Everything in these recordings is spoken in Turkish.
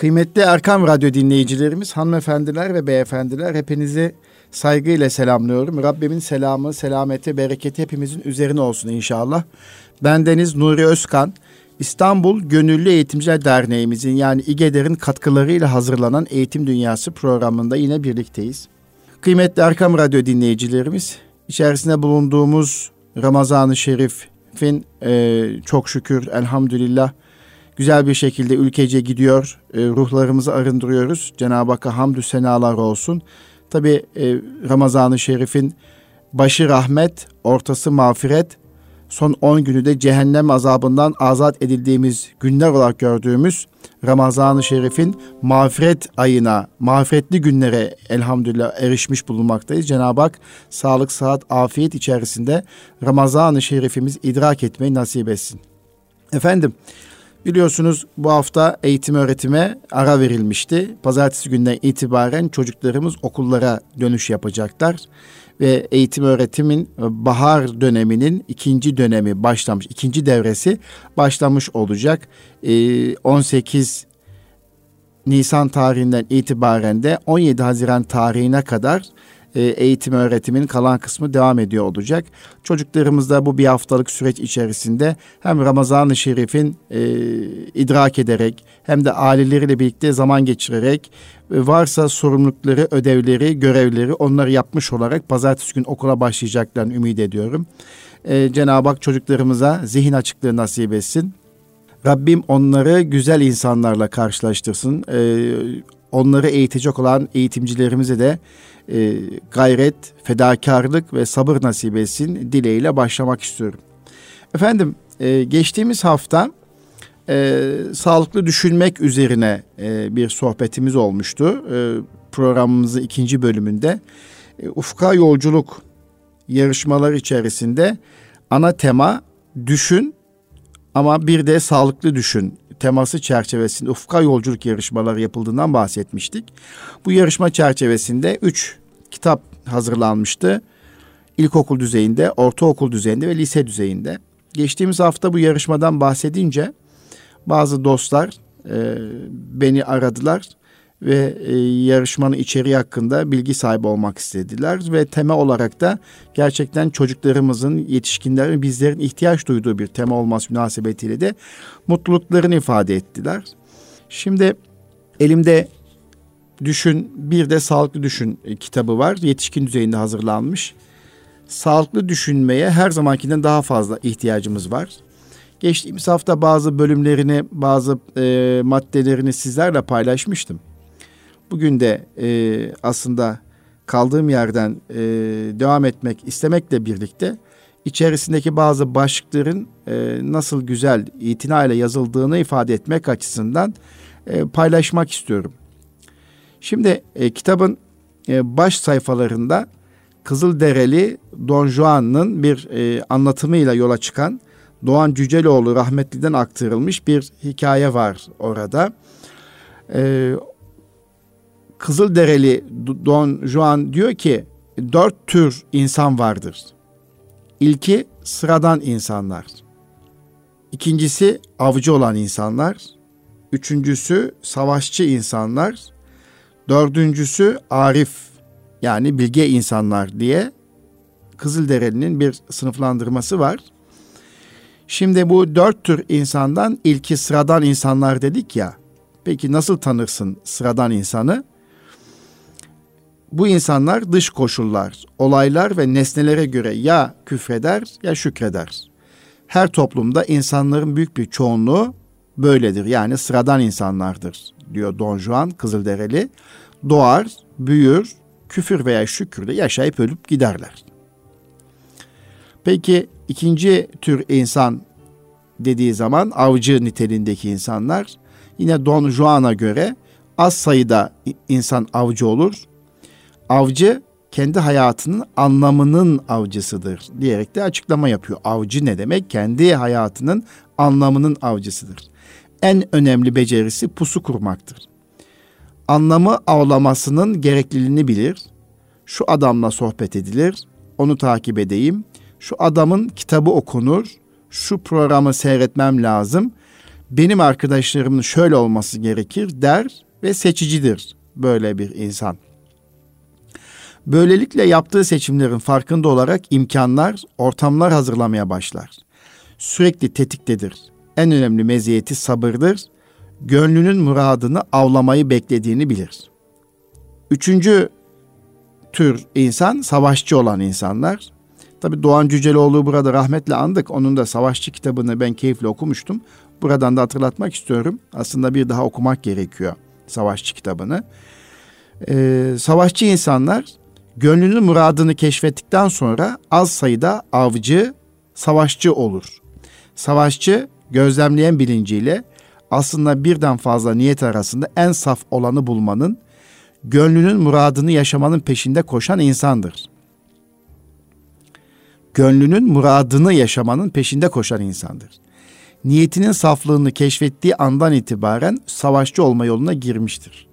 Kıymetli Erkam Radyo dinleyicilerimiz, hanımefendiler ve beyefendiler hepinizi saygıyla selamlıyorum. Rabbimin selamı, selameti, bereketi hepimizin üzerine olsun inşallah. Ben Deniz Nuri Özkan. İstanbul Gönüllü Eğitimciler Derneğimizin yani İGEDER'in katkılarıyla hazırlanan Eğitim Dünyası programında yine birlikteyiz. Kıymetli Erkam Radyo dinleyicilerimiz, içerisinde bulunduğumuz Ramazan-ı Şerif'in e, çok şükür elhamdülillah güzel bir şekilde ülkece gidiyor. E, ruhlarımızı arındırıyoruz. Cenab-ı Hakk'a hamdü senalar olsun. Tabi e, Ramazan-ı Şerif'in başı rahmet, ortası mağfiret, son 10 günü de cehennem azabından azat edildiğimiz günler olarak gördüğümüz Ramazan-ı Şerif'in mağfiret ayına, mağfiretli günlere elhamdülillah erişmiş bulunmaktayız. Cenab-ı Hak sağlık, sıhhat, afiyet içerisinde Ramazan-ı Şerif'imiz idrak etmeyi nasip etsin. Efendim, Biliyorsunuz bu hafta eğitim öğretime ara verilmişti. Pazartesi günden itibaren çocuklarımız okullara dönüş yapacaklar. Ve eğitim öğretimin bahar döneminin ikinci dönemi başlamış, ikinci devresi başlamış olacak. 18 ee, Nisan tarihinden itibaren de 17 Haziran tarihine kadar e, eğitim öğretimin kalan kısmı devam ediyor olacak. Çocuklarımız da bu bir haftalık süreç içerisinde hem Ramazan-ı Şerif'in e, idrak ederek hem de aileleriyle birlikte zaman geçirerek e, varsa sorumlulukları, ödevleri, görevleri onları yapmış olarak pazartesi gün okula başlayacaklarını ümit ediyorum. E, Cenab-ı Hak çocuklarımıza zihin açıklığı nasip etsin. Rabbim onları güzel insanlarla karşılaştırsın. Ee, onları eğitecek olan eğitimcilerimize de e, gayret, fedakarlık ve sabır nasip etsin dileğiyle başlamak istiyorum. Efendim e, geçtiğimiz hafta e, sağlıklı düşünmek üzerine e, bir sohbetimiz olmuştu. E, programımızın ikinci bölümünde e, ufka yolculuk yarışmalar içerisinde ana tema düşün ama bir de sağlıklı düşün teması çerçevesinde ufka yolculuk yarışmaları yapıldığından bahsetmiştik. Bu yarışma çerçevesinde üç kitap hazırlanmıştı. İlkokul düzeyinde, ortaokul düzeyinde ve lise düzeyinde. Geçtiğimiz hafta bu yarışmadan bahsedince bazı dostlar e, beni aradılar ve e, yarışmanın içeriği hakkında bilgi sahibi olmak istediler ve tema olarak da gerçekten çocuklarımızın, yetişkinlerin, bizlerin ihtiyaç duyduğu bir tema olması münasebetiyle de mutluluklarını ifade ettiler. Şimdi elimde Düşün bir de Sağlıklı Düşün e, kitabı var. Yetişkin düzeyinde hazırlanmış. Sağlıklı düşünmeye her zamankinden daha fazla ihtiyacımız var. Geçtiğimiz hafta bazı bölümlerini, bazı e, maddelerini sizlerle paylaşmıştım. Bugün de e, aslında kaldığım yerden e, devam etmek istemekle birlikte içerisindeki bazı başlıkların e, nasıl güzel itinayla yazıldığını ifade etmek açısından e, paylaşmak istiyorum. Şimdi e, kitabın e, baş sayfalarında Kızıldereli Don Juan'ın bir e, anlatımıyla yola çıkan Doğan Cüceloğlu rahmetliden aktarılmış bir hikaye var orada. E, Kızıldereli Don Juan diyor ki dört tür insan vardır. İlki sıradan insanlar. İkincisi avcı olan insanlar. Üçüncüsü savaşçı insanlar. Dördüncüsü arif yani bilge insanlar diye Kızılderili'nin bir sınıflandırması var. Şimdi bu dört tür insandan ilki sıradan insanlar dedik ya. Peki nasıl tanırsın sıradan insanı? Bu insanlar dış koşullar, olaylar ve nesnelere göre ya küfreder ya şükreder. Her toplumda insanların büyük bir çoğunluğu böyledir. Yani sıradan insanlardır diyor Don Juan Kızıldereli. Doğar, büyür, küfür veya şükürle yaşayıp ölüp giderler. Peki ikinci tür insan dediği zaman avcı niteliğindeki insanlar yine Don Juan'a göre az sayıda insan avcı olur. Avcı kendi hayatının anlamının avcısıdır diyerek de açıklama yapıyor. Avcı ne demek? Kendi hayatının anlamının avcısıdır en önemli becerisi pusu kurmaktır. Anlamı avlamasının gerekliliğini bilir. Şu adamla sohbet edilir, onu takip edeyim. Şu adamın kitabı okunur, şu programı seyretmem lazım. benim arkadaşlarımın şöyle olması gerekir der ve seçicidir böyle bir insan. Böylelikle yaptığı seçimlerin farkında olarak imkanlar, ortamlar hazırlamaya başlar. Sürekli tetiktedir. En önemli meziyeti sabırdır. Gönlünün muradını avlamayı beklediğini bilir. Üçüncü tür insan savaşçı olan insanlar. Tabi Doğan Cüceloğlu burada rahmetle andık. Onun da savaşçı kitabını ben keyifle okumuştum. Buradan da hatırlatmak istiyorum. Aslında bir daha okumak gerekiyor savaşçı kitabını. Ee, savaşçı insanlar gönlünün muradını keşfettikten sonra az sayıda avcı, savaşçı olur. Savaşçı gözlemleyen bilinciyle aslında birden fazla niyet arasında en saf olanı bulmanın, gönlünün muradını yaşamanın peşinde koşan insandır. Gönlünün muradını yaşamanın peşinde koşan insandır. Niyetinin saflığını keşfettiği andan itibaren savaşçı olma yoluna girmiştir.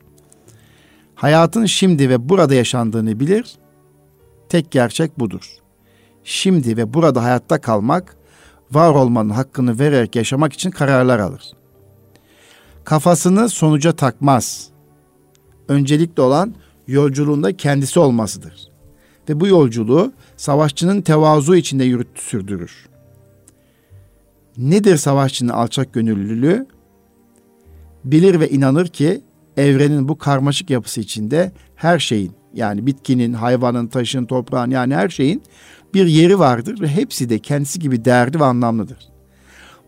Hayatın şimdi ve burada yaşandığını bilir. Tek gerçek budur. Şimdi ve burada hayatta kalmak, var olmanın hakkını vererek yaşamak için kararlar alır. Kafasını sonuca takmaz. Öncelikli olan yolculuğunda kendisi olmasıdır. Ve bu yolculuğu savaşçının tevazu içinde yürüt sürdürür. Nedir savaşçının alçak gönüllülüğü? Bilir ve inanır ki evrenin bu karmaşık yapısı içinde her şeyin yani bitkinin, hayvanın, taşın, toprağın yani her şeyin bir yeri vardır ve hepsi de kendisi gibi değerli ve anlamlıdır.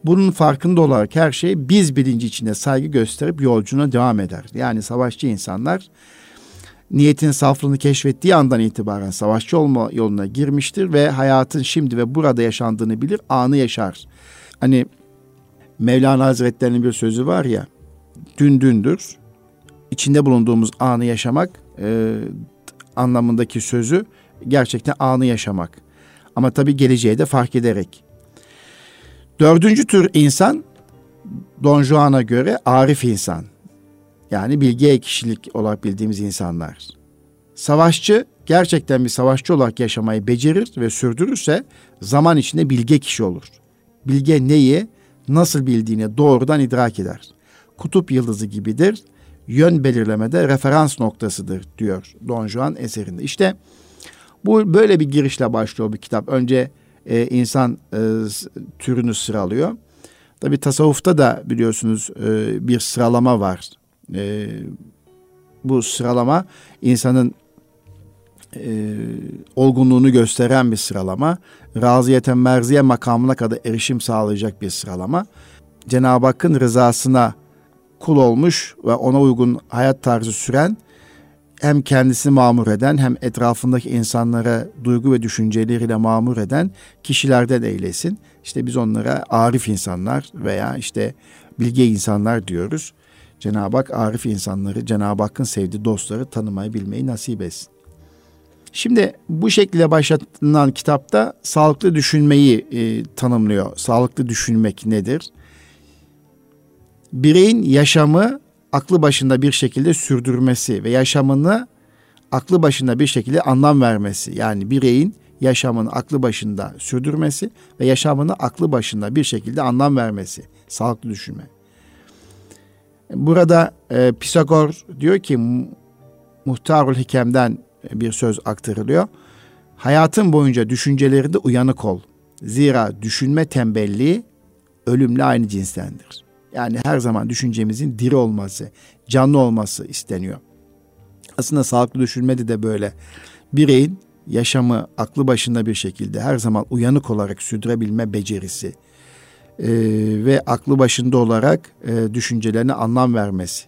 Bunun farkında olarak her şey biz bilinci içinde saygı gösterip yolcuna devam eder. Yani savaşçı insanlar niyetin saflığını keşfettiği andan itibaren savaşçı olma yoluna girmiştir ve hayatın şimdi ve burada yaşandığını bilir, anı yaşar. Hani Mevlana Hazretleri'nin bir sözü var ya, dün dündür, içinde bulunduğumuz anı yaşamak e, anlamındaki sözü gerçekten anı yaşamak. Ama tabii geleceğe de fark ederek. Dördüncü tür insan Don Juan'a göre arif insan. Yani bilge kişilik olarak bildiğimiz insanlar. Savaşçı gerçekten bir savaşçı olarak yaşamayı becerir ve sürdürürse zaman içinde bilge kişi olur. Bilge neyi, nasıl bildiğini doğrudan idrak eder. Kutup yıldızı gibidir yön belirlemede referans noktasıdır diyor Don Juan eserinde. İşte böyle bir girişle başlıyor bir kitap. Önce e, insan e, türünü sıralıyor. Tabi tasavvufta da biliyorsunuz e, bir sıralama var. E, bu sıralama insanın e, olgunluğunu gösteren bir sıralama. Raziyeten merziye makamına kadar erişim sağlayacak bir sıralama. Cenab-ı Hakk'ın rızasına kul olmuş ve ona uygun hayat tarzı süren hem kendisini mamur eden hem etrafındaki insanlara duygu ve düşünceleriyle mamur eden kişilerden eylesin. İşte biz onlara arif insanlar veya işte bilge insanlar diyoruz. Cenab-ı Hak arif insanları, Cenab-ı Hakk'ın sevdiği dostları tanımayı bilmeyi nasip etsin. Şimdi bu şekilde başlatılan kitapta sağlıklı düşünmeyi e, tanımlıyor. Sağlıklı düşünmek nedir? bireyin yaşamı aklı başında bir şekilde sürdürmesi ve yaşamını aklı başında bir şekilde anlam vermesi. Yani bireyin yaşamını aklı başında sürdürmesi ve yaşamını aklı başında bir şekilde anlam vermesi. Sağlıklı düşünme. Burada e, Pisagor diyor ki Muhtarul Hikem'den bir söz aktarılıyor. Hayatın boyunca düşüncelerinde uyanık ol. Zira düşünme tembelliği ölümle aynı cinstendir. Yani her zaman düşüncemizin diri olması, canlı olması isteniyor. Aslında sağlıklı düşünmede de böyle. Bireyin yaşamı aklı başında bir şekilde her zaman uyanık olarak sürdürebilme becerisi e, ve aklı başında olarak e, düşüncelerine anlam vermesi.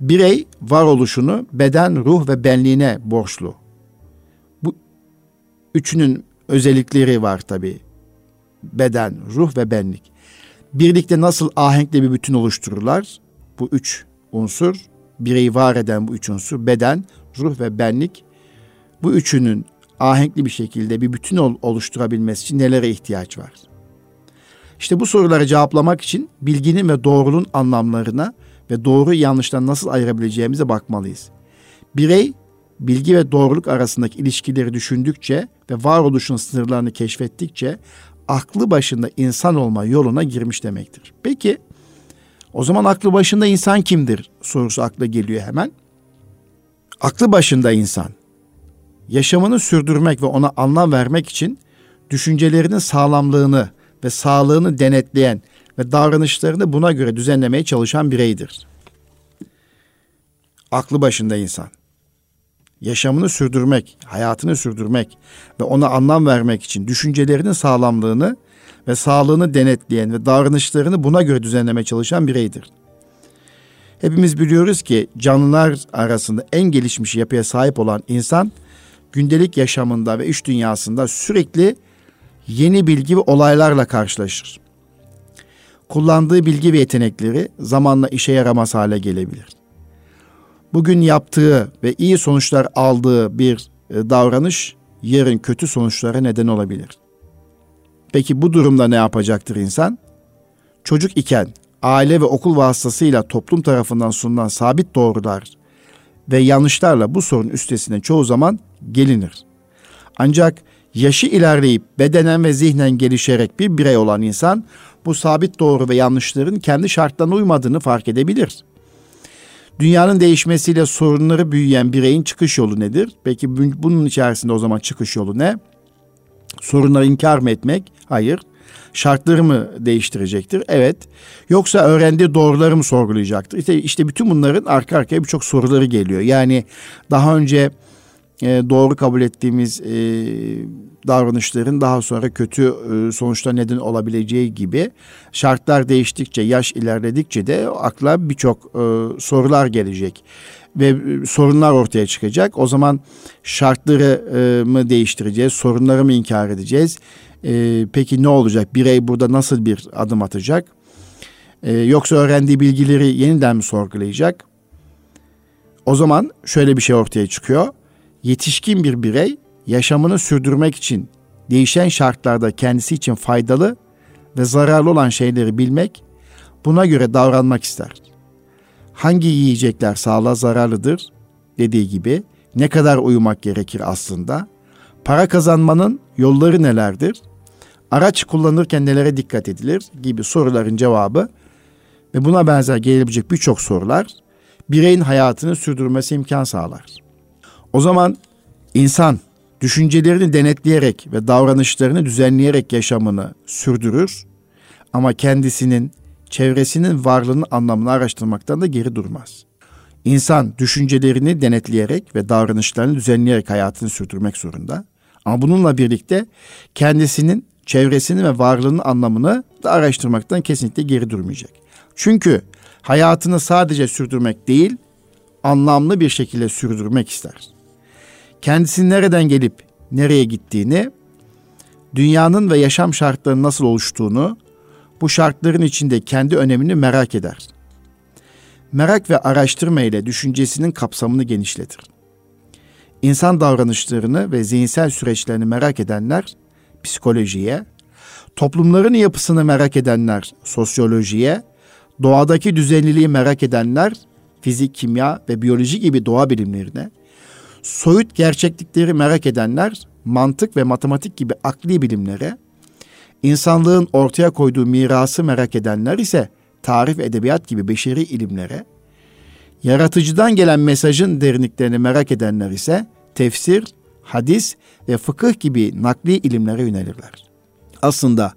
Birey varoluşunu beden, ruh ve benliğine borçlu. Bu üçünün özellikleri var tabi. Beden, ruh ve benlik birlikte nasıl ahenkli bir bütün oluştururlar? Bu üç unsur, bireyi var eden bu üç unsur, beden, ruh ve benlik. Bu üçünün ahenkli bir şekilde bir bütün oluşturabilmesi için nelere ihtiyaç var? İşte bu soruları cevaplamak için bilginin ve doğruluğun anlamlarına ve doğru yanlıştan nasıl ayırabileceğimize bakmalıyız. Birey bilgi ve doğruluk arasındaki ilişkileri düşündükçe ve varoluşun sınırlarını keşfettikçe aklı başında insan olma yoluna girmiş demektir. Peki o zaman aklı başında insan kimdir sorusu akla geliyor hemen. Aklı başında insan yaşamını sürdürmek ve ona anlam vermek için düşüncelerinin sağlamlığını ve sağlığını denetleyen ve davranışlarını buna göre düzenlemeye çalışan bireydir. Aklı başında insan. Yaşamını sürdürmek, hayatını sürdürmek ve ona anlam vermek için düşüncelerinin sağlamlığını ve sağlığını denetleyen ve davranışlarını buna göre düzenlemeye çalışan bireydir. Hepimiz biliyoruz ki canlılar arasında en gelişmiş yapıya sahip olan insan gündelik yaşamında ve iş dünyasında sürekli yeni bilgi ve olaylarla karşılaşır. Kullandığı bilgi ve yetenekleri zamanla işe yaramaz hale gelebilir. Bugün yaptığı ve iyi sonuçlar aldığı bir e, davranış yarın kötü sonuçlara neden olabilir. Peki bu durumda ne yapacaktır insan? Çocuk iken aile ve okul vasıtasıyla toplum tarafından sunulan sabit doğrular ve yanlışlarla bu sorun üstesinden çoğu zaman gelinir. Ancak yaşı ilerleyip bedenen ve zihnen gelişerek bir birey olan insan bu sabit doğru ve yanlışların kendi şartlarına uymadığını fark edebilir. Dünyanın değişmesiyle sorunları büyüyen bireyin çıkış yolu nedir? Peki bunun içerisinde o zaman çıkış yolu ne? Sorunları inkar mı etmek? Hayır. Şartları mı değiştirecektir? Evet. Yoksa öğrendiği doğruları mı sorgulayacaktır? İşte, işte bütün bunların arka arkaya birçok soruları geliyor. Yani daha önce e, doğru kabul ettiğimiz e, davranışların daha sonra kötü e, sonuçta neden olabileceği gibi şartlar değiştikçe, yaş ilerledikçe de akla birçok e, sorular gelecek ve e, sorunlar ortaya çıkacak. O zaman şartları e, mı değiştireceğiz, sorunları mı inkar edeceğiz? E, peki ne olacak? Birey burada nasıl bir adım atacak? E, yoksa öğrendiği bilgileri yeniden mi sorgulayacak? O zaman şöyle bir şey ortaya çıkıyor. Yetişkin bir birey yaşamını sürdürmek için değişen şartlarda kendisi için faydalı ve zararlı olan şeyleri bilmek, buna göre davranmak ister. Hangi yiyecekler sağlığa zararlıdır dediği gibi ne kadar uyumak gerekir aslında? Para kazanmanın yolları nelerdir? Araç kullanırken nelere dikkat edilir gibi soruların cevabı ve buna benzer gelebilecek birçok sorular bireyin hayatını sürdürmesi imkan sağlar. O zaman insan düşüncelerini denetleyerek ve davranışlarını düzenleyerek yaşamını sürdürür ama kendisinin, çevresinin varlığının anlamını araştırmaktan da geri durmaz. İnsan düşüncelerini denetleyerek ve davranışlarını düzenleyerek hayatını sürdürmek zorunda. Ama bununla birlikte kendisinin, çevresinin ve varlığının anlamını da araştırmaktan kesinlikle geri durmayacak. Çünkü hayatını sadece sürdürmek değil, anlamlı bir şekilde sürdürmek ister kendisinin nereden gelip nereye gittiğini, dünyanın ve yaşam şartlarının nasıl oluştuğunu, bu şartların içinde kendi önemini merak eder. Merak ve araştırma ile düşüncesinin kapsamını genişletir. İnsan davranışlarını ve zihinsel süreçlerini merak edenler psikolojiye, toplumların yapısını merak edenler sosyolojiye, doğadaki düzenliliği merak edenler fizik, kimya ve biyoloji gibi doğa bilimlerine, soyut gerçeklikleri merak edenler mantık ve matematik gibi akli bilimlere, insanlığın ortaya koyduğu mirası merak edenler ise tarif edebiyat gibi beşeri ilimlere, yaratıcıdan gelen mesajın derinliklerini merak edenler ise tefsir, hadis ve fıkıh gibi nakli ilimlere yönelirler. Aslında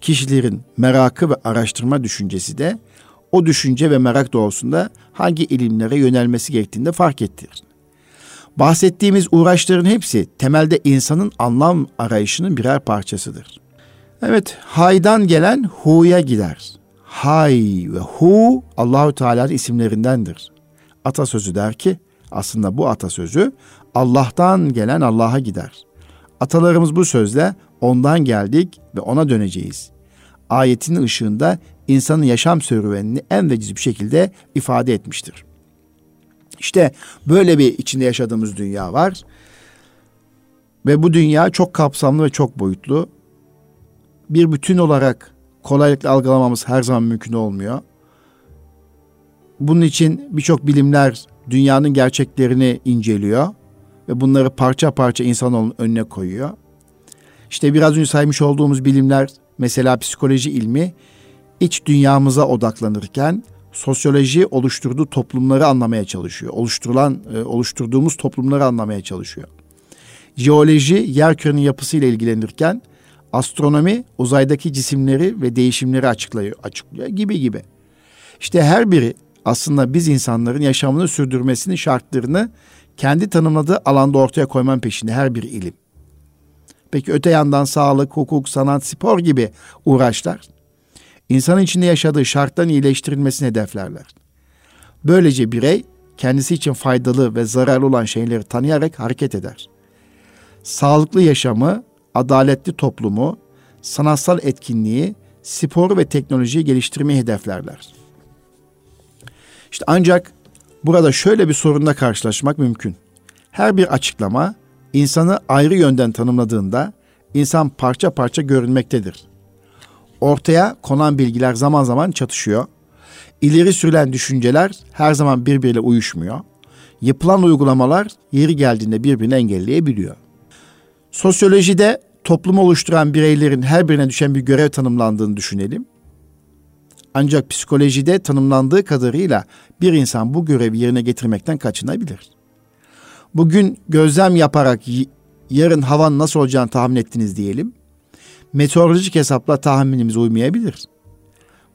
kişilerin merakı ve araştırma düşüncesi de o düşünce ve merak doğrusunda hangi ilimlere yönelmesi gerektiğinde fark ettirir. Bahsettiğimiz uğraşların hepsi temelde insanın anlam arayışının birer parçasıdır. Evet, haydan gelen hu'ya gider. Hay ve hu Allahü Teala'nın isimlerindendir. Atasözü der ki aslında bu atasözü Allah'tan gelen Allah'a gider. Atalarımız bu sözle ondan geldik ve ona döneceğiz. Ayetinin ışığında insanın yaşam serüvenini en veciz bir şekilde ifade etmiştir. İşte böyle bir içinde yaşadığımız dünya var. Ve bu dünya çok kapsamlı ve çok boyutlu. Bir bütün olarak kolaylıkla algılamamız her zaman mümkün olmuyor. Bunun için birçok bilimler dünyanın gerçeklerini inceliyor ve bunları parça parça insanoğlunun önüne koyuyor. İşte biraz önce saymış olduğumuz bilimler mesela psikoloji ilmi iç dünyamıza odaklanırken sosyoloji oluşturduğu toplumları anlamaya çalışıyor. Oluşturulan e, oluşturduğumuz toplumları anlamaya çalışıyor. Jeoloji yer kürenin yapısıyla ilgilenirken astronomi uzaydaki cisimleri ve değişimleri açıklıyor, açıklıyor gibi gibi. İşte her biri aslında biz insanların yaşamını sürdürmesinin şartlarını kendi tanımladığı alanda ortaya koyman peşinde her bir ilim. Peki öte yandan sağlık, hukuk, sanat, spor gibi uğraşlar insanın içinde yaşadığı şartların iyileştirilmesini hedeflerler. Böylece birey kendisi için faydalı ve zararlı olan şeyleri tanıyarak hareket eder. Sağlıklı yaşamı, adaletli toplumu, sanatsal etkinliği, sporu ve teknolojiyi geliştirmeyi hedeflerler. İşte ancak burada şöyle bir sorunla karşılaşmak mümkün. Her bir açıklama insanı ayrı yönden tanımladığında insan parça parça görünmektedir. Ortaya konan bilgiler zaman zaman çatışıyor. İleri sürülen düşünceler her zaman birbiriyle uyuşmuyor. Yapılan uygulamalar yeri geldiğinde birbirini engelleyebiliyor. Sosyolojide toplumu oluşturan bireylerin her birine düşen bir görev tanımlandığını düşünelim. Ancak psikolojide tanımlandığı kadarıyla bir insan bu görevi yerine getirmekten kaçınabilir. Bugün gözlem yaparak yarın havanın nasıl olacağını tahmin ettiniz diyelim. Meteorolojik hesapla tahminimiz uymayabilir.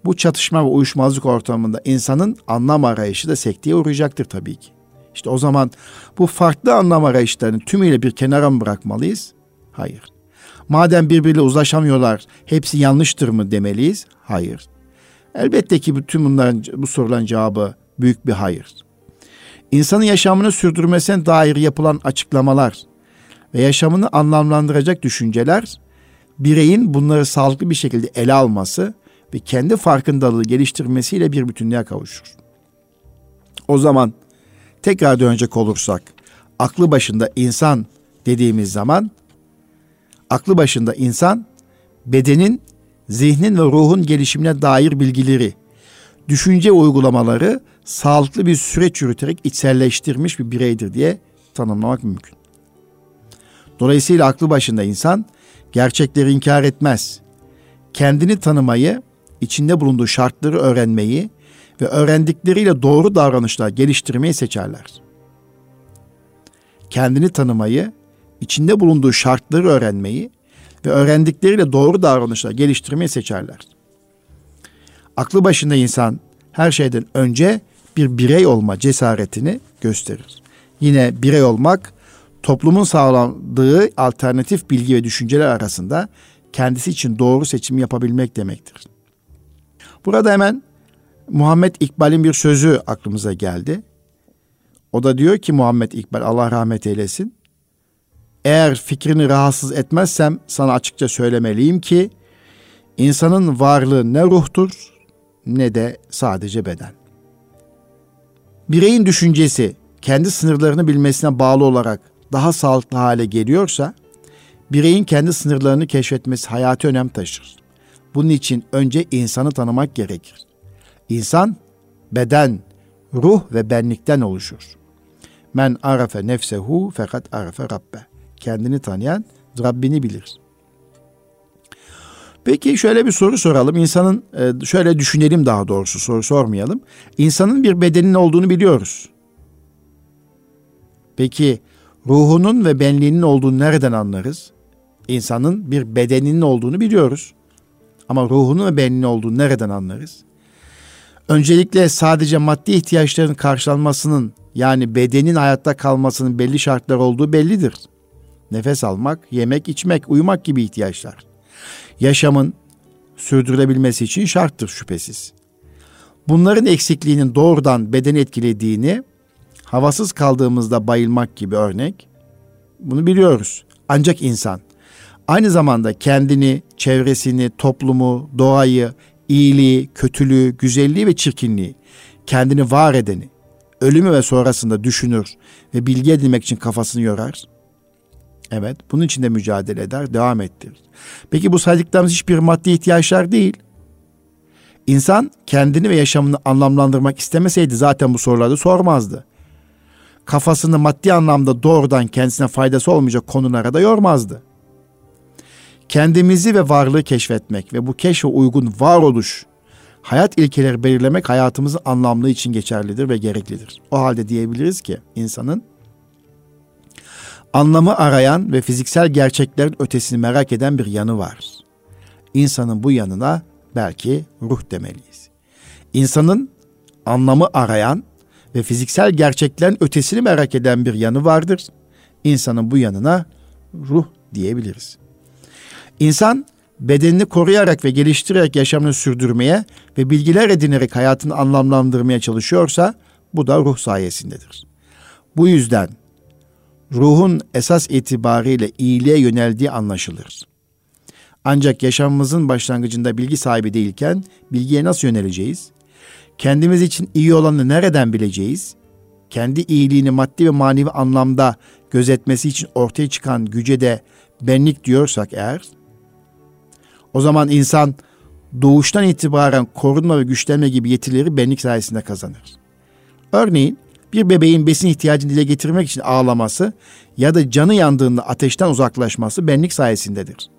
Bu çatışma ve uyuşmazlık ortamında insanın anlam arayışı da sekteye uğrayacaktır tabii ki. İşte o zaman bu farklı anlam arayışlarını tümüyle bir kenara mı bırakmalıyız? Hayır. Madem birbiriyle uzlaşamıyorlar, hepsi yanlıştır mı demeliyiz? Hayır. Elbette ki bütün bunların bu soruların cevabı büyük bir hayır. İnsanın yaşamını sürdürmesine dair yapılan açıklamalar ve yaşamını anlamlandıracak düşünceler bireyin bunları sağlıklı bir şekilde ele alması ve kendi farkındalığı geliştirmesiyle bir bütünlüğe kavuşur. O zaman tekrar dönecek olursak aklı başında insan dediğimiz zaman aklı başında insan bedenin, zihnin ve ruhun gelişimine dair bilgileri, düşünce uygulamaları sağlıklı bir süreç yürüterek içselleştirmiş bir bireydir diye tanımlamak mümkün. Dolayısıyla aklı başında insan gerçekleri inkar etmez. Kendini tanımayı, içinde bulunduğu şartları öğrenmeyi ve öğrendikleriyle doğru davranışlar geliştirmeyi seçerler. Kendini tanımayı, içinde bulunduğu şartları öğrenmeyi ve öğrendikleriyle doğru davranışlar geliştirmeyi seçerler. Aklı başında insan her şeyden önce bir birey olma cesaretini gösterir. Yine birey olmak toplumun sağladığı alternatif bilgi ve düşünceler arasında kendisi için doğru seçim yapabilmek demektir. Burada hemen Muhammed İkbal'in bir sözü aklımıza geldi. O da diyor ki Muhammed İkbal Allah rahmet eylesin. Eğer fikrini rahatsız etmezsem sana açıkça söylemeliyim ki insanın varlığı ne ruhtur ne de sadece beden. Bireyin düşüncesi kendi sınırlarını bilmesine bağlı olarak daha sağlıklı hale geliyorsa bireyin kendi sınırlarını keşfetmesi hayati önem taşır. Bunun için önce insanı tanımak gerekir. İnsan beden, ruh ve benlikten oluşur. Men arafe nefsehu fakat arafe rabbe. Kendini tanıyan Rabbini bilir. Peki şöyle bir soru soralım. İnsanın e, şöyle düşünelim daha doğrusu soru sormayalım. İnsanın bir bedenin olduğunu biliyoruz. Peki ruhunun ve benliğinin olduğunu nereden anlarız? İnsanın bir bedeninin olduğunu biliyoruz. Ama ruhunun ve benliğinin olduğunu nereden anlarız? Öncelikle sadece maddi ihtiyaçların karşılanmasının yani bedenin hayatta kalmasının belli şartlar olduğu bellidir. Nefes almak, yemek, içmek, uyumak gibi ihtiyaçlar. Yaşamın sürdürülebilmesi için şarttır şüphesiz. Bunların eksikliğinin doğrudan bedeni etkilediğini havasız kaldığımızda bayılmak gibi örnek bunu biliyoruz. Ancak insan aynı zamanda kendini, çevresini, toplumu, doğayı, iyiliği, kötülüğü, güzelliği ve çirkinliği, kendini var edeni, ölümü ve sonrasında düşünür ve bilgi edinmek için kafasını yorar. Evet, bunun için de mücadele eder, devam ettirir. Peki bu saydıklarımız hiçbir maddi ihtiyaçlar değil. İnsan kendini ve yaşamını anlamlandırmak istemeseydi zaten bu soruları sormazdı. Kafasını maddi anlamda doğrudan kendisine faydası olmayacak konulara da yormazdı. Kendimizi ve varlığı keşfetmek ve bu keşfe uygun varoluş, hayat ilkeleri belirlemek hayatımızın anlamlı için geçerlidir ve gereklidir. O halde diyebiliriz ki insanın anlamı arayan ve fiziksel gerçeklerin ötesini merak eden bir yanı var. İnsanın bu yanına belki ruh demeliyiz. İnsanın anlamı arayan ve fiziksel gerçeklerin ötesini merak eden bir yanı vardır. İnsanın bu yanına ruh diyebiliriz. İnsan bedenini koruyarak ve geliştirerek yaşamını sürdürmeye ve bilgiler edinerek hayatını anlamlandırmaya çalışıyorsa bu da ruh sayesindedir. Bu yüzden ruhun esas itibariyle iyiliğe yöneldiği anlaşılır. Ancak yaşamımızın başlangıcında bilgi sahibi değilken bilgiye nasıl yöneleceğiz? Kendimiz için iyi olanı nereden bileceğiz? Kendi iyiliğini maddi ve manevi anlamda gözetmesi için ortaya çıkan güce de benlik diyorsak eğer, o zaman insan doğuştan itibaren korunma ve güçlenme gibi yetileri benlik sayesinde kazanır. Örneğin bir bebeğin besin ihtiyacını dile getirmek için ağlaması ya da canı yandığında ateşten uzaklaşması benlik sayesindedir.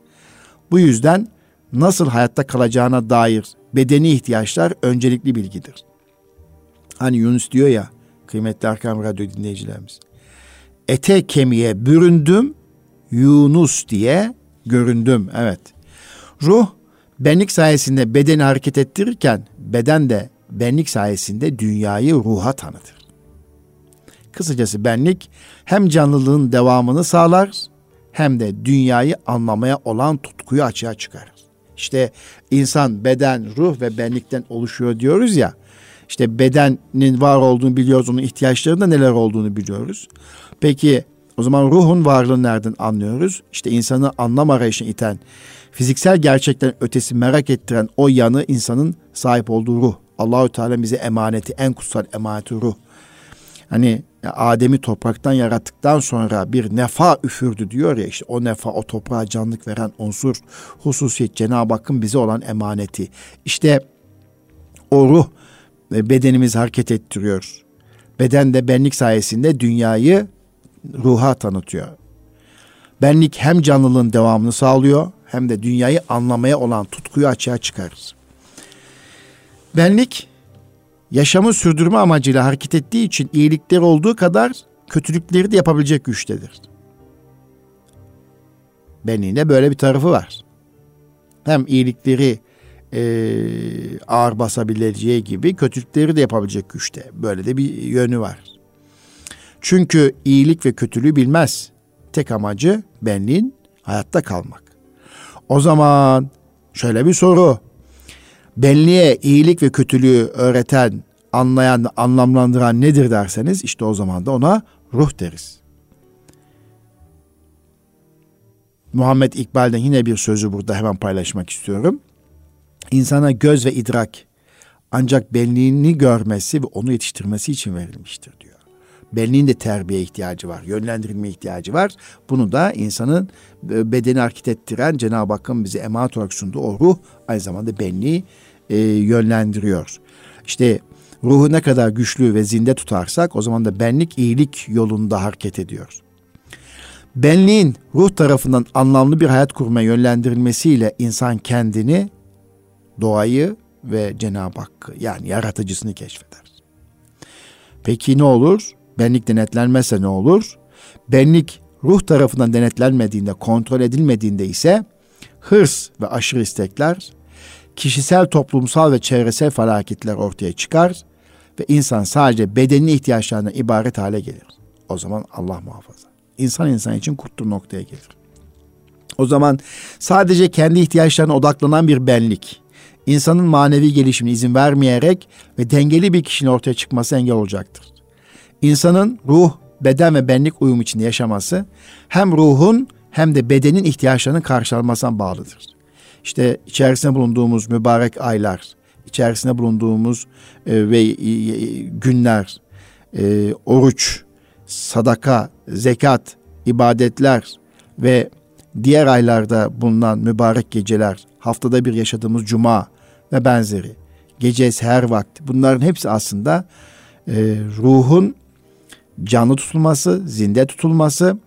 Bu yüzden nasıl hayatta kalacağına dair bedeni ihtiyaçlar öncelikli bilgidir. Hani Yunus diyor ya kıymetli Arkam Radyo dinleyicilerimiz. Ete kemiğe büründüm Yunus diye göründüm. Evet. Ruh benlik sayesinde bedeni hareket ettirirken beden de benlik sayesinde dünyayı ruha tanıtır. Kısacası benlik hem canlılığın devamını sağlar hem de dünyayı anlamaya olan tutkuyu açığa çıkarır. İşte insan beden, ruh ve benlikten oluşuyor diyoruz ya. İşte bedenin var olduğunu biliyoruz, onun ihtiyaçlarında neler olduğunu biliyoruz. Peki o zaman ruhun varlığını nereden anlıyoruz? İşte insanı anlam arayışına iten, fiziksel gerçekten ötesi merak ettiren o yanı insanın sahip olduğu ruh. Allahü Teala bize emaneti, en kutsal emaneti ruh. Hani Adem'i topraktan yarattıktan sonra bir nefa üfürdü diyor ya işte o nefa o toprağa canlık veren unsur hususiyet Cenab-ı Hakk'ın bize olan emaneti. İşte o ruh bedenimiz hareket ettiriyor. Beden de benlik sayesinde dünyayı ruha tanıtıyor. Benlik hem canlılığın devamını sağlıyor hem de dünyayı anlamaya olan tutkuyu açığa çıkarır. Benlik yaşamı sürdürme amacıyla hareket ettiği için iyilikleri olduğu kadar kötülükleri de yapabilecek güçtedir. Benliğinde böyle bir tarafı var. Hem iyilikleri e, ağır basabileceği gibi kötülükleri de yapabilecek güçte. Böyle de bir yönü var. Çünkü iyilik ve kötülüğü bilmez. Tek amacı benliğin hayatta kalmak. O zaman şöyle bir soru benliğe iyilik ve kötülüğü öğreten, anlayan, anlamlandıran nedir derseniz işte o zaman da ona ruh deriz. Muhammed İkbal'den yine bir sözü burada hemen paylaşmak istiyorum. İnsana göz ve idrak ancak benliğini görmesi ve onu yetiştirmesi için verilmiştir diyor. Benliğin de terbiye ihtiyacı var, yönlendirilme ihtiyacı var. Bunu da insanın e, bedeni hareket ettiren Cenab-ı Hakk'ın bize emanet olarak sunduğu o ruh aynı zamanda benliği e, yönlendiriyor. İşte ruhu ne kadar güçlü ve zinde tutarsak o zaman da benlik iyilik yolunda hareket ediyor. Benliğin ruh tarafından anlamlı bir hayat kurmaya yönlendirilmesiyle insan kendini, doğayı ve Cenab-ı Hakk'ı yani yaratıcısını keşfeder. Peki ne olur? Benlik denetlenmezse ne olur? Benlik ruh tarafından denetlenmediğinde, kontrol edilmediğinde ise hırs ve aşırı istekler kişisel, toplumsal ve çevresel felaketler ortaya çıkar ve insan sadece bedenli ihtiyaçlarına ibaret hale gelir. O zaman Allah muhafaza. İnsan insan için kurtlu noktaya gelir. O zaman sadece kendi ihtiyaçlarına odaklanan bir benlik, insanın manevi gelişimine izin vermeyerek ve dengeli bir kişinin ortaya çıkması engel olacaktır. İnsanın ruh, beden ve benlik uyum içinde yaşaması hem ruhun hem de bedenin ihtiyaçlarının karşılanmasına bağlıdır işte içerisinde bulunduğumuz mübarek aylar, içerisinde bulunduğumuz e, ve e, günler, e, oruç, sadaka, zekat, ibadetler ve diğer aylarda bulunan mübarek geceler, haftada bir yaşadığımız cuma ve benzeri, gece her vakti bunların hepsi aslında e, ruhun canlı tutulması, zinde tutulması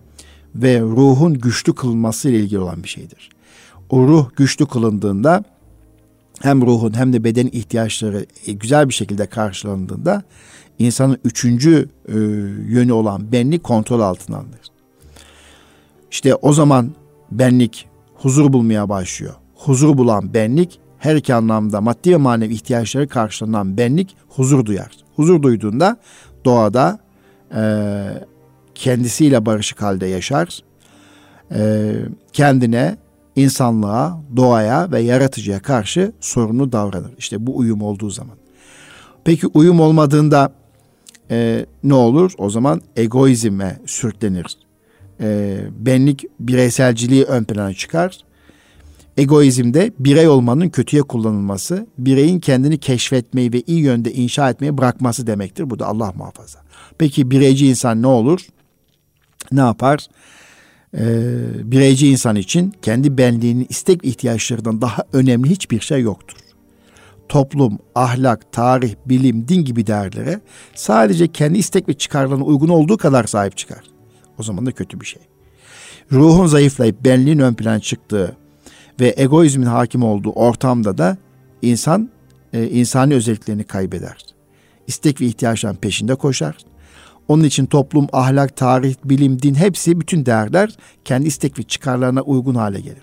ve ruhun güçlü kılınması ile ilgili olan bir şeydir. O ruh güçlü kılındığında hem ruhun hem de beden ihtiyaçları e, güzel bir şekilde karşılandığında insanın üçüncü e, yönü olan benlik kontrol altına alınır. İşte o zaman benlik huzur bulmaya başlıyor. Huzur bulan benlik her iki anlamda maddi ve manevi ihtiyaçları karşılanan benlik huzur duyar. Huzur duyduğunda doğada e, kendisiyle barışık halde yaşar. E, kendine, insanlığa, doğaya ve yaratıcıya karşı sorumlu davranır. İşte bu uyum olduğu zaman. Peki uyum olmadığında e, ne olur? O zaman egoizme sürüklenir. E, benlik bireyselciliği ön plana çıkar. Egoizmde birey olmanın kötüye kullanılması, bireyin kendini keşfetmeyi ve iyi yönde inşa etmeyi bırakması demektir. Bu da Allah muhafaza. Peki bireyci insan ne olur? Ne yapar? Ee, bireyci insan için kendi benliğinin istek ihtiyaçlarından daha önemli hiçbir şey yoktur toplum, ahlak, tarih, bilim, din gibi değerlere sadece kendi istek ve çıkarlarına uygun olduğu kadar sahip çıkar. O zaman da kötü bir şey. Ruhun zayıflayıp benliğin ön plana çıktığı ve egoizmin hakim olduğu ortamda da insan e, insani özelliklerini kaybeder. İstek ve ihtiyaçların peşinde koşar. Onun için toplum, ahlak, tarih, bilim, din hepsi bütün değerler kendi istek ve çıkarlarına uygun hale gelir.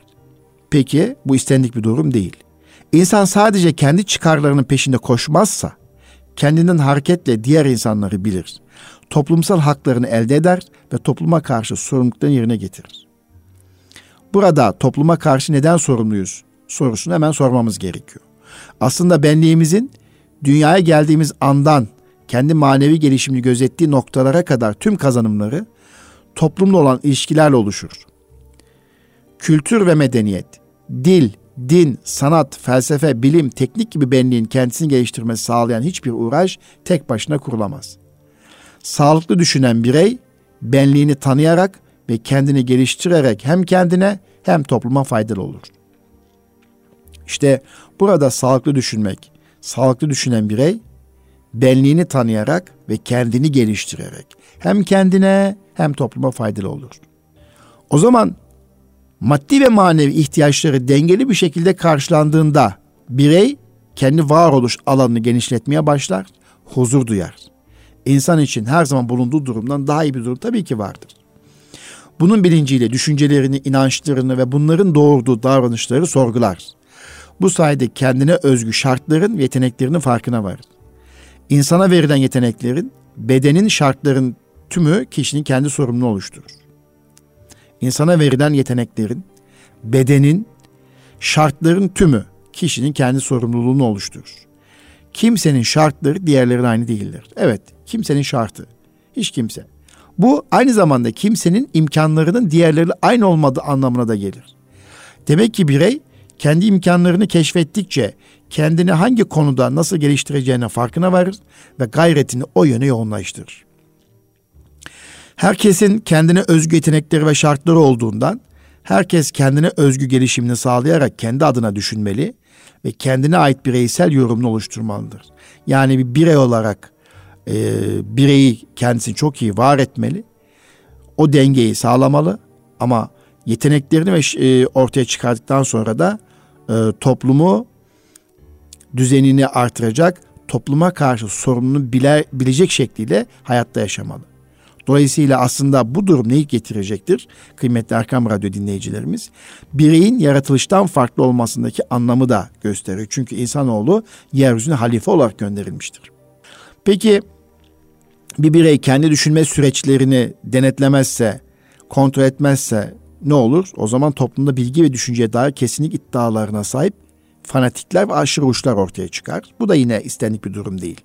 Peki bu istendik bir durum değil. İnsan sadece kendi çıkarlarının peşinde koşmazsa kendinden hareketle diğer insanları bilir. Toplumsal haklarını elde eder ve topluma karşı sorumluluklarını yerine getirir. Burada topluma karşı neden sorumluyuz sorusunu hemen sormamız gerekiyor. Aslında benliğimizin dünyaya geldiğimiz andan kendi manevi gelişimini gözettiği noktalara kadar tüm kazanımları toplumla olan ilişkilerle oluşur. Kültür ve medeniyet, dil, din, sanat, felsefe, bilim, teknik gibi benliğin kendisini geliştirmesi sağlayan hiçbir uğraş tek başına kurulamaz. Sağlıklı düşünen birey benliğini tanıyarak ve kendini geliştirerek hem kendine hem topluma faydalı olur. İşte burada sağlıklı düşünmek, sağlıklı düşünen birey benliğini tanıyarak ve kendini geliştirerek hem kendine hem topluma faydalı olur. O zaman maddi ve manevi ihtiyaçları dengeli bir şekilde karşılandığında birey kendi varoluş alanını genişletmeye başlar, huzur duyar. İnsan için her zaman bulunduğu durumdan daha iyi bir durum tabii ki vardır. Bunun bilinciyle düşüncelerini, inançlarını ve bunların doğurduğu davranışları sorgular. Bu sayede kendine özgü şartların ve yeteneklerinin farkına varır. İnsana verilen yeteneklerin, bedenin şartların tümü kişinin kendi sorumluluğu oluşturur insana verilen yeteneklerin, bedenin, şartların tümü kişinin kendi sorumluluğunu oluşturur. Kimsenin şartları diğerlerine aynı değildir. Evet, kimsenin şartı. Hiç kimse. Bu aynı zamanda kimsenin imkanlarının diğerleriyle aynı olmadığı anlamına da gelir. Demek ki birey kendi imkanlarını keşfettikçe kendini hangi konuda nasıl geliştireceğine farkına varır ve gayretini o yöne yoğunlaştırır. Herkesin kendine özgü yetenekleri ve şartları olduğundan herkes kendine özgü gelişimini sağlayarak kendi adına düşünmeli ve kendine ait bireysel yorumunu oluşturmalıdır. Yani bir birey olarak e, bireyi kendisini çok iyi var etmeli. O dengeyi sağlamalı ama yeteneklerini ve e, ortaya çıkardıktan sonra da e, toplumu düzenini artıracak, topluma karşı sorumluluğunu bile, bilecek şekliyle hayatta yaşamalı. Dolayısıyla aslında bu durum neyi getirecektir? Kıymetli Erkam Radyo dinleyicilerimiz. Bireyin yaratılıştan farklı olmasındaki anlamı da gösterir. Çünkü insanoğlu yeryüzüne halife olarak gönderilmiştir. Peki bir birey kendi düşünme süreçlerini denetlemezse, kontrol etmezse ne olur? O zaman toplumda bilgi ve düşünceye dair kesinlik iddialarına sahip fanatikler ve aşırı uçlar ortaya çıkar. Bu da yine istenlik bir durum değil.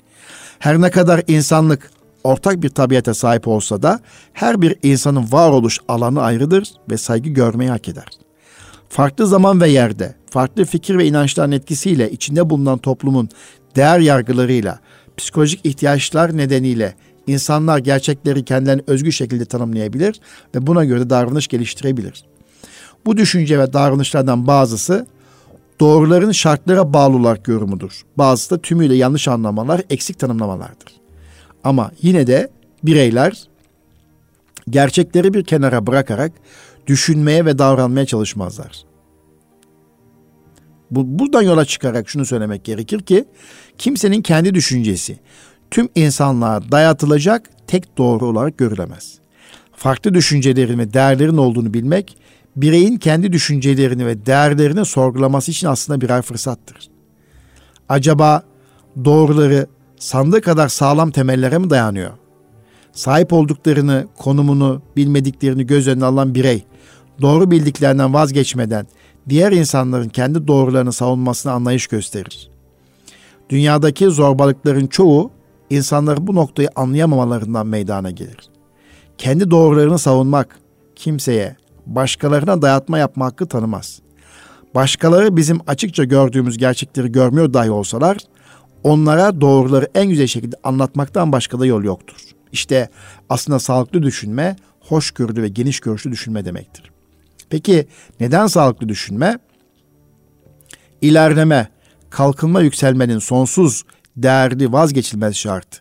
Her ne kadar insanlık ortak bir tabiata sahip olsa da her bir insanın varoluş alanı ayrıdır ve saygı görmeyi hak eder. Farklı zaman ve yerde, farklı fikir ve inançların etkisiyle içinde bulunan toplumun değer yargılarıyla, psikolojik ihtiyaçlar nedeniyle insanlar gerçekleri kendilerine özgü şekilde tanımlayabilir ve buna göre davranış geliştirebilir. Bu düşünce ve davranışlardan bazısı doğruların şartlara bağlı olarak yorumudur. Bazısı da tümüyle yanlış anlamalar, eksik tanımlamalardır. Ama yine de bireyler gerçekleri bir kenara bırakarak düşünmeye ve davranmaya çalışmazlar. Bu, buradan yola çıkarak şunu söylemek gerekir ki kimsenin kendi düşüncesi tüm insanlığa dayatılacak tek doğru olarak görülemez. Farklı düşüncelerin ve değerlerin olduğunu bilmek bireyin kendi düşüncelerini ve değerlerini sorgulaması için aslında birer fırsattır. Acaba doğruları sandığı kadar sağlam temellere mi dayanıyor? Sahip olduklarını, konumunu, bilmediklerini göz önüne alan birey doğru bildiklerinden vazgeçmeden diğer insanların kendi doğrularını savunmasına anlayış gösterir. Dünyadaki zorbalıkların çoğu insanların bu noktayı anlayamamalarından meydana gelir. Kendi doğrularını savunmak kimseye, başkalarına dayatma yapma hakkı tanımaz. Başkaları bizim açıkça gördüğümüz gerçekleri görmüyor dahi olsalar, onlara doğruları en güzel şekilde anlatmaktan başka da yol yoktur. İşte aslında sağlıklı düşünme, hoşgörülü ve geniş görüşlü düşünme demektir. Peki neden sağlıklı düşünme? İlerleme, kalkınma yükselmenin sonsuz, değerli, vazgeçilmez şartı.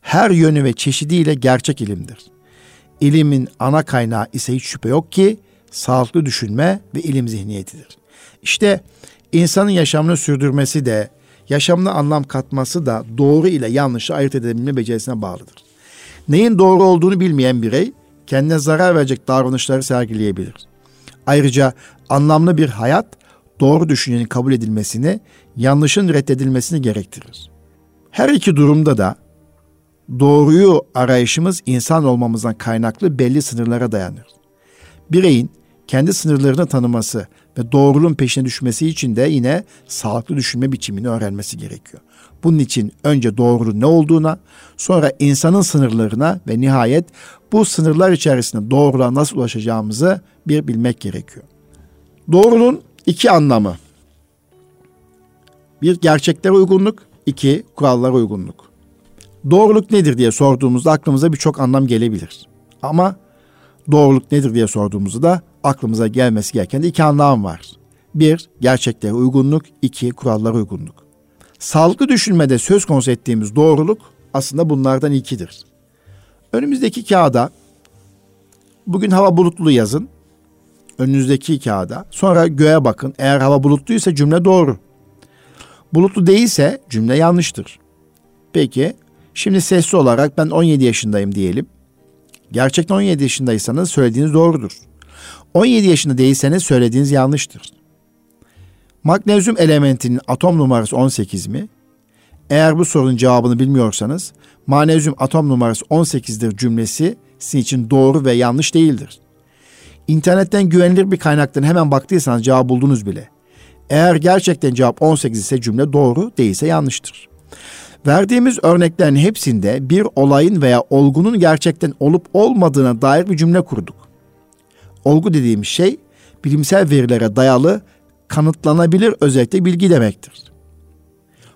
Her yönü ve çeşidiyle gerçek ilimdir. İlimin ana kaynağı ise hiç şüphe yok ki sağlıklı düşünme ve ilim zihniyetidir. İşte insanın yaşamını sürdürmesi de, yaşamına anlam katması da doğru ile yanlışı ayırt edebilme becerisine bağlıdır. Neyin doğru olduğunu bilmeyen birey kendine zarar verecek davranışları sergileyebilir. Ayrıca anlamlı bir hayat doğru düşüncenin kabul edilmesini, yanlışın reddedilmesini gerektirir. Her iki durumda da doğruyu arayışımız insan olmamızdan kaynaklı belli sınırlara dayanır. Bireyin kendi sınırlarını tanıması ve doğruluğun peşine düşmesi için de yine sağlıklı düşünme biçimini öğrenmesi gerekiyor. Bunun için önce doğruluğun ne olduğuna, sonra insanın sınırlarına ve nihayet bu sınırlar içerisinde doğruluğa nasıl ulaşacağımızı bir bilmek gerekiyor. Doğruluğun iki anlamı. Bir gerçeklere uygunluk, iki kurallara uygunluk. Doğruluk nedir diye sorduğumuzda aklımıza birçok anlam gelebilir. Ama doğruluk nedir diye sorduğumuzda da aklımıza gelmesi gereken de iki anlam var. Bir, gerçeklere uygunluk, iki, kurallara uygunluk. Sağlıklı düşünmede söz konusu ettiğimiz doğruluk aslında bunlardan ikidir. Önümüzdeki kağıda bugün hava bulutlu yazın. Önünüzdeki kağıda. Sonra göğe bakın. Eğer hava bulutluysa cümle doğru. Bulutlu değilse cümle yanlıştır. Peki şimdi sesli olarak ben 17 yaşındayım diyelim. Gerçekten 17 yaşındaysanız söylediğiniz doğrudur. 17 yaşında değilseniz söylediğiniz yanlıştır. Magnezyum elementinin atom numarası 18 mi? Eğer bu sorunun cevabını bilmiyorsanız magnezyum atom numarası 18'dir cümlesi sizin için doğru ve yanlış değildir. İnternetten güvenilir bir kaynaktan hemen baktıysanız cevabı buldunuz bile. Eğer gerçekten cevap 18 ise cümle doğru, değilse yanlıştır. Verdiğimiz örneklerin hepsinde bir olayın veya olgunun gerçekten olup olmadığına dair bir cümle kurduk. Olgu dediğimiz şey bilimsel verilere dayalı kanıtlanabilir özellikle bilgi demektir.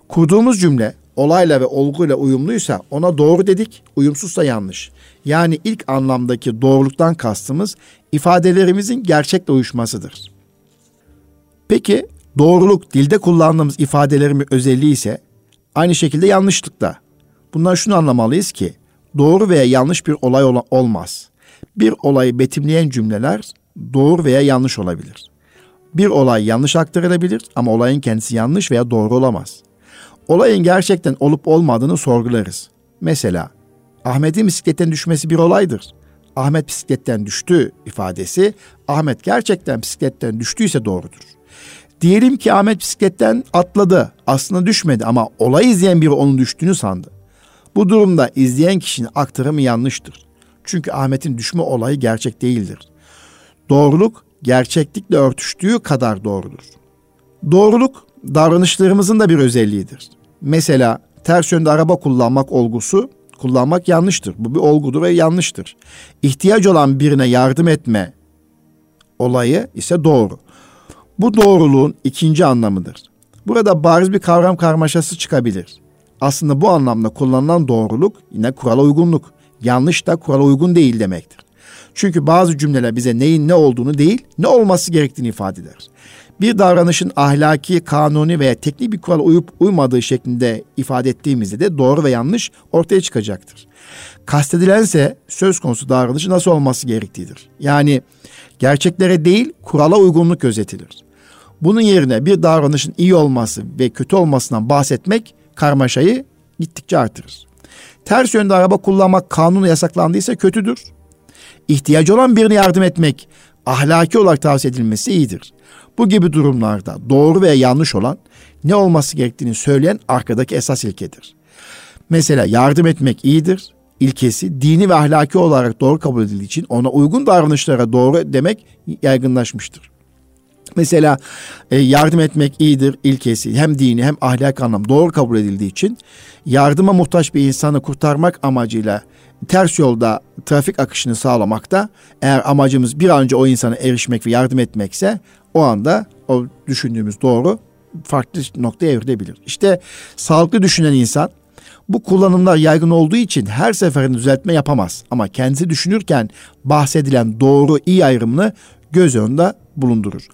Kurduğumuz cümle olayla ve olguyla uyumluysa ona doğru dedik, uyumsuzsa yanlış. Yani ilk anlamdaki doğruluktan kastımız ifadelerimizin gerçekle uyuşmasıdır. Peki doğruluk dilde kullandığımız ifadelerin özelliği ise aynı şekilde yanlışlık da. Bundan şunu anlamalıyız ki doğru veya yanlış bir olay ol- olmaz. Bir olayı betimleyen cümleler doğru veya yanlış olabilir. Bir olay yanlış aktarılabilir ama olayın kendisi yanlış veya doğru olamaz. Olayın gerçekten olup olmadığını sorgularız. Mesela Ahmet'in bisikletten düşmesi bir olaydır. Ahmet bisikletten düştü ifadesi Ahmet gerçekten bisikletten düştüyse doğrudur. Diyelim ki Ahmet bisikletten atladı. Aslında düşmedi ama olay izleyen biri onun düştüğünü sandı. Bu durumda izleyen kişinin aktarımı yanlıştır. Çünkü Ahmet'in düşme olayı gerçek değildir. Doğruluk gerçeklikle örtüştüğü kadar doğrudur. Doğruluk davranışlarımızın da bir özelliğidir. Mesela ters yönde araba kullanmak olgusu kullanmak yanlıştır. Bu bir olgudur ve yanlıştır. İhtiyaç olan birine yardım etme olayı ise doğru. Bu doğruluğun ikinci anlamıdır. Burada bariz bir kavram karmaşası çıkabilir. Aslında bu anlamda kullanılan doğruluk yine kurala uygunluk. Yanlış da kurala uygun değil demektir. Çünkü bazı cümleler bize neyin ne olduğunu değil, ne olması gerektiğini ifade eder. Bir davranışın ahlaki, kanuni veya teknik bir kurala uyup uymadığı şeklinde ifade ettiğimizde de doğru ve yanlış ortaya çıkacaktır. Kastedilense söz konusu davranışı nasıl olması gerektiğidir. Yani gerçeklere değil kurala uygunluk gözetilir. Bunun yerine bir davranışın iyi olması ve kötü olmasından bahsetmek karmaşayı gittikçe artırır. Ters yönde araba kullanmak kanunu yasaklandıysa kötüdür. İhtiyacı olan birine yardım etmek ahlaki olarak tavsiye edilmesi iyidir. Bu gibi durumlarda doğru veya yanlış olan ne olması gerektiğini söyleyen arkadaki esas ilkedir. Mesela yardım etmek iyidir ilkesi dini ve ahlaki olarak doğru kabul edildiği için ona uygun davranışlara doğru demek yaygınlaşmıştır. Mesela e, yardım etmek iyidir ilkesi hem dini hem ahlak anlam doğru kabul edildiği için yardıma muhtaç bir insanı kurtarmak amacıyla ters yolda trafik akışını sağlamakta eğer amacımız bir an önce o insana erişmek ve yardım etmekse o anda o düşündüğümüz doğru farklı noktaya evrilebilir. İşte sağlıklı düşünen insan bu kullanımlar yaygın olduğu için her seferinde düzeltme yapamaz. Ama kendisi düşünürken bahsedilen doğru iyi ayrımını göz önünde bulundurur.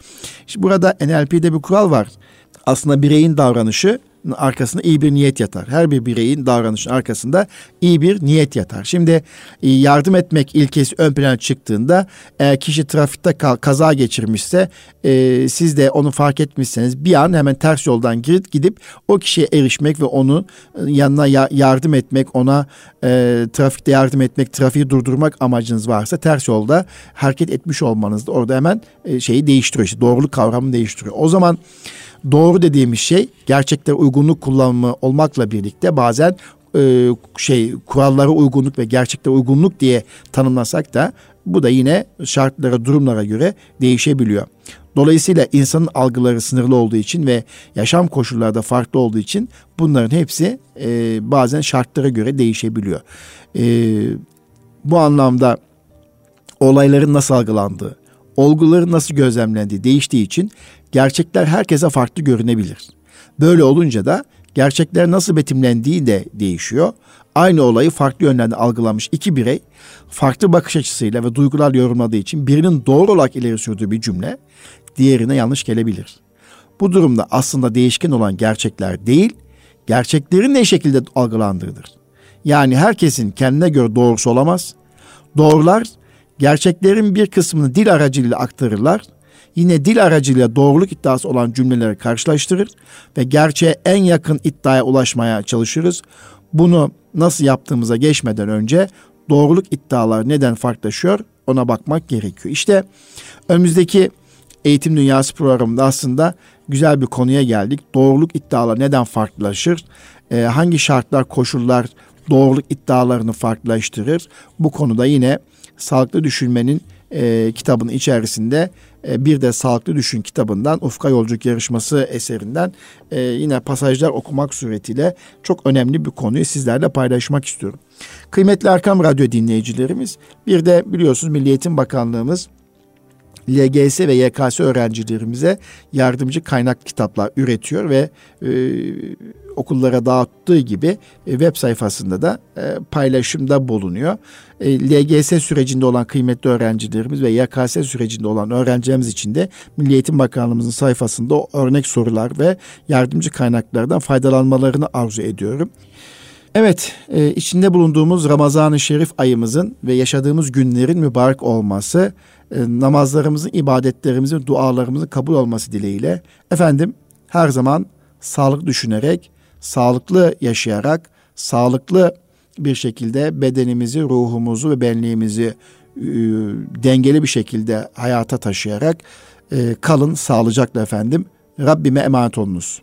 İşte burada NLP'de bir kural var. Aslında bireyin davranışı arkasında iyi bir niyet yatar. Her bir bireyin davranışının arkasında iyi bir niyet yatar. Şimdi e, yardım etmek ilkesi ön plana çıktığında eğer kişi trafikte kaza geçirmişse e, siz de onu fark etmişseniz bir an hemen ters yoldan girip gidip o kişiye erişmek ve onu e, yanına ya, yardım etmek, ona e, trafikte yardım etmek, trafiği durdurmak amacınız varsa ters yolda hareket etmiş olmanız da orada hemen e, şeyi değiştiriyor. İşte doğruluk kavramını değiştiriyor. O zaman doğru dediğimiz şey gerçekler uygunluk kullanımı olmakla birlikte bazen e, şey kurallara uygunluk ve gerçekte uygunluk diye tanımlasak da bu da yine şartlara, durumlara göre değişebiliyor. Dolayısıyla insanın algıları sınırlı olduğu için ve yaşam koşulları da farklı olduğu için bunların hepsi e, bazen şartlara göre değişebiliyor. E, bu anlamda olayların nasıl algılandığı, olguların nasıl gözlemlendiği değiştiği için gerçekler herkese farklı görünebilir. Böyle olunca da gerçekler nasıl betimlendiği de değişiyor. Aynı olayı farklı yönlerde algılamış iki birey farklı bakış açısıyla ve duygular yorumladığı için birinin doğru olarak ileri sürdüğü bir cümle diğerine yanlış gelebilir. Bu durumda aslında değişken olan gerçekler değil, gerçeklerin ne şekilde algılandığıdır. Yani herkesin kendine göre doğrusu olamaz. Doğrular gerçeklerin bir kısmını dil aracılığıyla aktarırlar yine dil aracıyla doğruluk iddiası olan cümleleri karşılaştırır ve gerçeğe en yakın iddiaya ulaşmaya çalışırız. Bunu nasıl yaptığımıza geçmeden önce doğruluk iddialar neden farklılaşıyor ona bakmak gerekiyor. İşte önümüzdeki Eğitim Dünyası programında aslında güzel bir konuya geldik. Doğruluk iddialar neden farklılaşır? Ee, hangi şartlar, koşullar doğruluk iddialarını farklılaştırır? Bu konuda yine sağlıklı düşünmenin e, kitabın içerisinde bir de Sağlıklı Düşün kitabından Ufka Yolculuk Yarışması eserinden e, yine pasajlar okumak suretiyle çok önemli bir konuyu sizlerle paylaşmak istiyorum. Kıymetli Arkam Radyo dinleyicilerimiz bir de biliyorsunuz Milli Eğitim Bakanlığımız LGS ve YKS öğrencilerimize yardımcı kaynak kitaplar üretiyor ve e, okullara dağıttığı gibi e, web sayfasında da e, paylaşımda bulunuyor. E, LGS sürecinde olan kıymetli öğrencilerimiz ve YKS sürecinde olan öğrencilerimiz için de Milli Eğitim Bakanlığımızın sayfasında örnek sorular ve yardımcı kaynaklardan faydalanmalarını arzu ediyorum. Evet, e, içinde bulunduğumuz Ramazan-ı Şerif ayımızın ve yaşadığımız günlerin mübarek olması, e, namazlarımızın, ibadetlerimizin, dualarımızın kabul olması dileğiyle efendim her zaman sağlık düşünerek, sağlıklı yaşayarak, sağlıklı bir şekilde bedenimizi, ruhumuzu ve benliğimizi e, dengeli bir şekilde hayata taşıyarak e, kalın sağlıcakla efendim. Rabbime emanet olunuz.